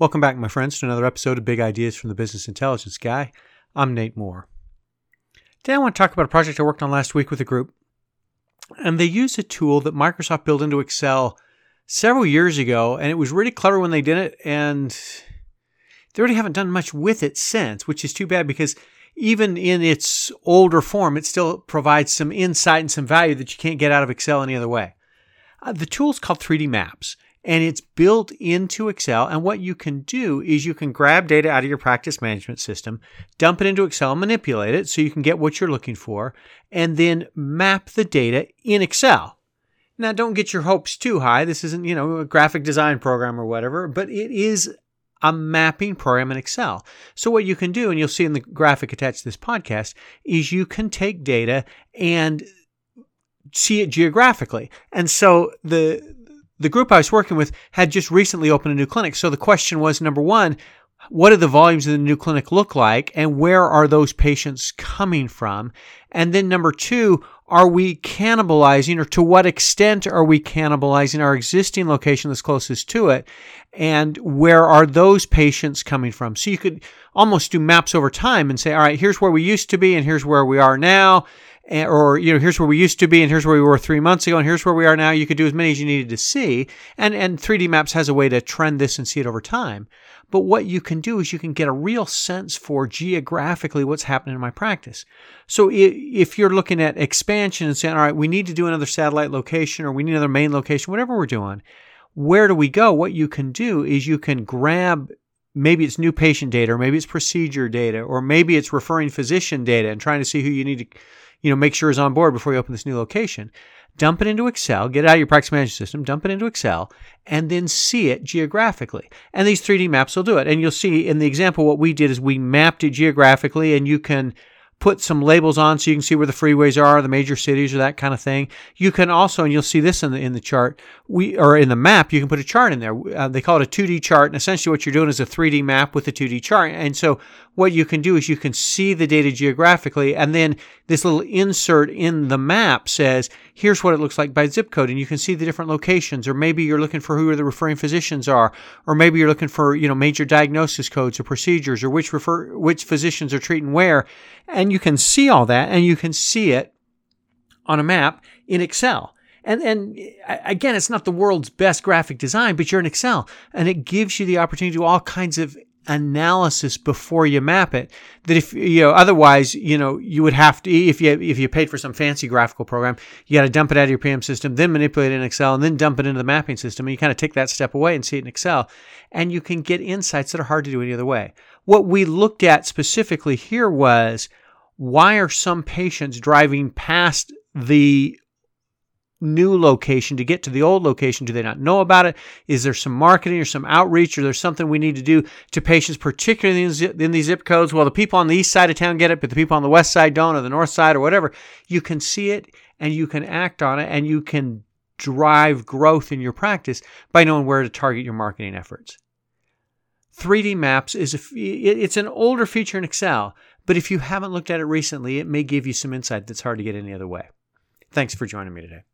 Welcome back, my friends, to another episode of Big Ideas from the Business Intelligence Guy. I'm Nate Moore. Today, I want to talk about a project I worked on last week with a group. And they used a tool that Microsoft built into Excel several years ago, and it was really clever when they did it. And they really haven't done much with it since, which is too bad because even in its older form, it still provides some insight and some value that you can't get out of Excel any other way. Uh, the tool is called 3D Maps and it's built into Excel. And what you can do is you can grab data out of your practice management system, dump it into Excel, manipulate it so you can get what you're looking for, and then map the data in Excel. Now, don't get your hopes too high. This isn't, you know, a graphic design program or whatever, but it is a mapping program in Excel. So what you can do, and you'll see in the graphic attached to this podcast, is you can take data and see it geographically. And so the the group I was working with had just recently opened a new clinic. So the question was number one, what do the volumes in the new clinic look like and where are those patients coming from? And then number two, are we cannibalizing or to what extent are we cannibalizing our existing location that's closest to it? And where are those patients coming from? So you could almost do maps over time and say, all right, here's where we used to be and here's where we are now Eh, or you know here's where we used to be and here's where we were three months ago and here's where we are now. You could do as many as you needed to see. And and 3d maps has a way to trend this and see it over time. But what you can do is you can get a real sense for geographically what's happening in my practice. So if you're looking at expansion and saying all right we need to do another satellite location or we need another main location whatever we're doing where do we go? What you can do is you can grab maybe it's new patient data or maybe it's procedure data or maybe it's referring physician data and trying to see who you need to you know, make sure is on board before you open this new location. Dump it into Excel, get it out of your practice management system, dump it into Excel, and then see it geographically. And these 3D maps will do it. And you'll see in the example, what we did is we mapped it geographically, and you can put some labels on so you can see where the freeways are, the major cities, or that kind of thing. You can also, and you'll see this in the in the chart, we or in the map, you can put a chart in there. Uh, they call it a 2D chart, and essentially what you're doing is a 3D map with a 2D chart. And so what you can do is you can see the data geographically, and then this little insert in the map says, here's what it looks like by zip code, and you can see the different locations. Or maybe you're looking for who the referring physicians are, or maybe you're looking for you know major diagnosis codes or procedures, or which refer which physicians are treating where, and you can see all that, and you can see it on a map in Excel. And and again, it's not the world's best graphic design, but you're in Excel, and it gives you the opportunity to do all kinds of analysis before you map it that if you know otherwise you know you would have to if you if you paid for some fancy graphical program you got to dump it out of your PM system then manipulate it in Excel and then dump it into the mapping system. And you kind of take that step away and see it in Excel. And you can get insights that are hard to do any other way. What we looked at specifically here was why are some patients driving past the new location to get to the old location? Do they not know about it? Is there some marketing or some outreach or there's something we need to do to patients, particularly in these zip codes? Well, the people on the east side of town get it, but the people on the west side don't, or the north side, or whatever. You can see it and you can act on it and you can drive growth in your practice by knowing where to target your marketing efforts. 3D Maps is a, it's an older feature in Excel, but if you haven't looked at it recently, it may give you some insight that's hard to get any other way. Thanks for joining me today.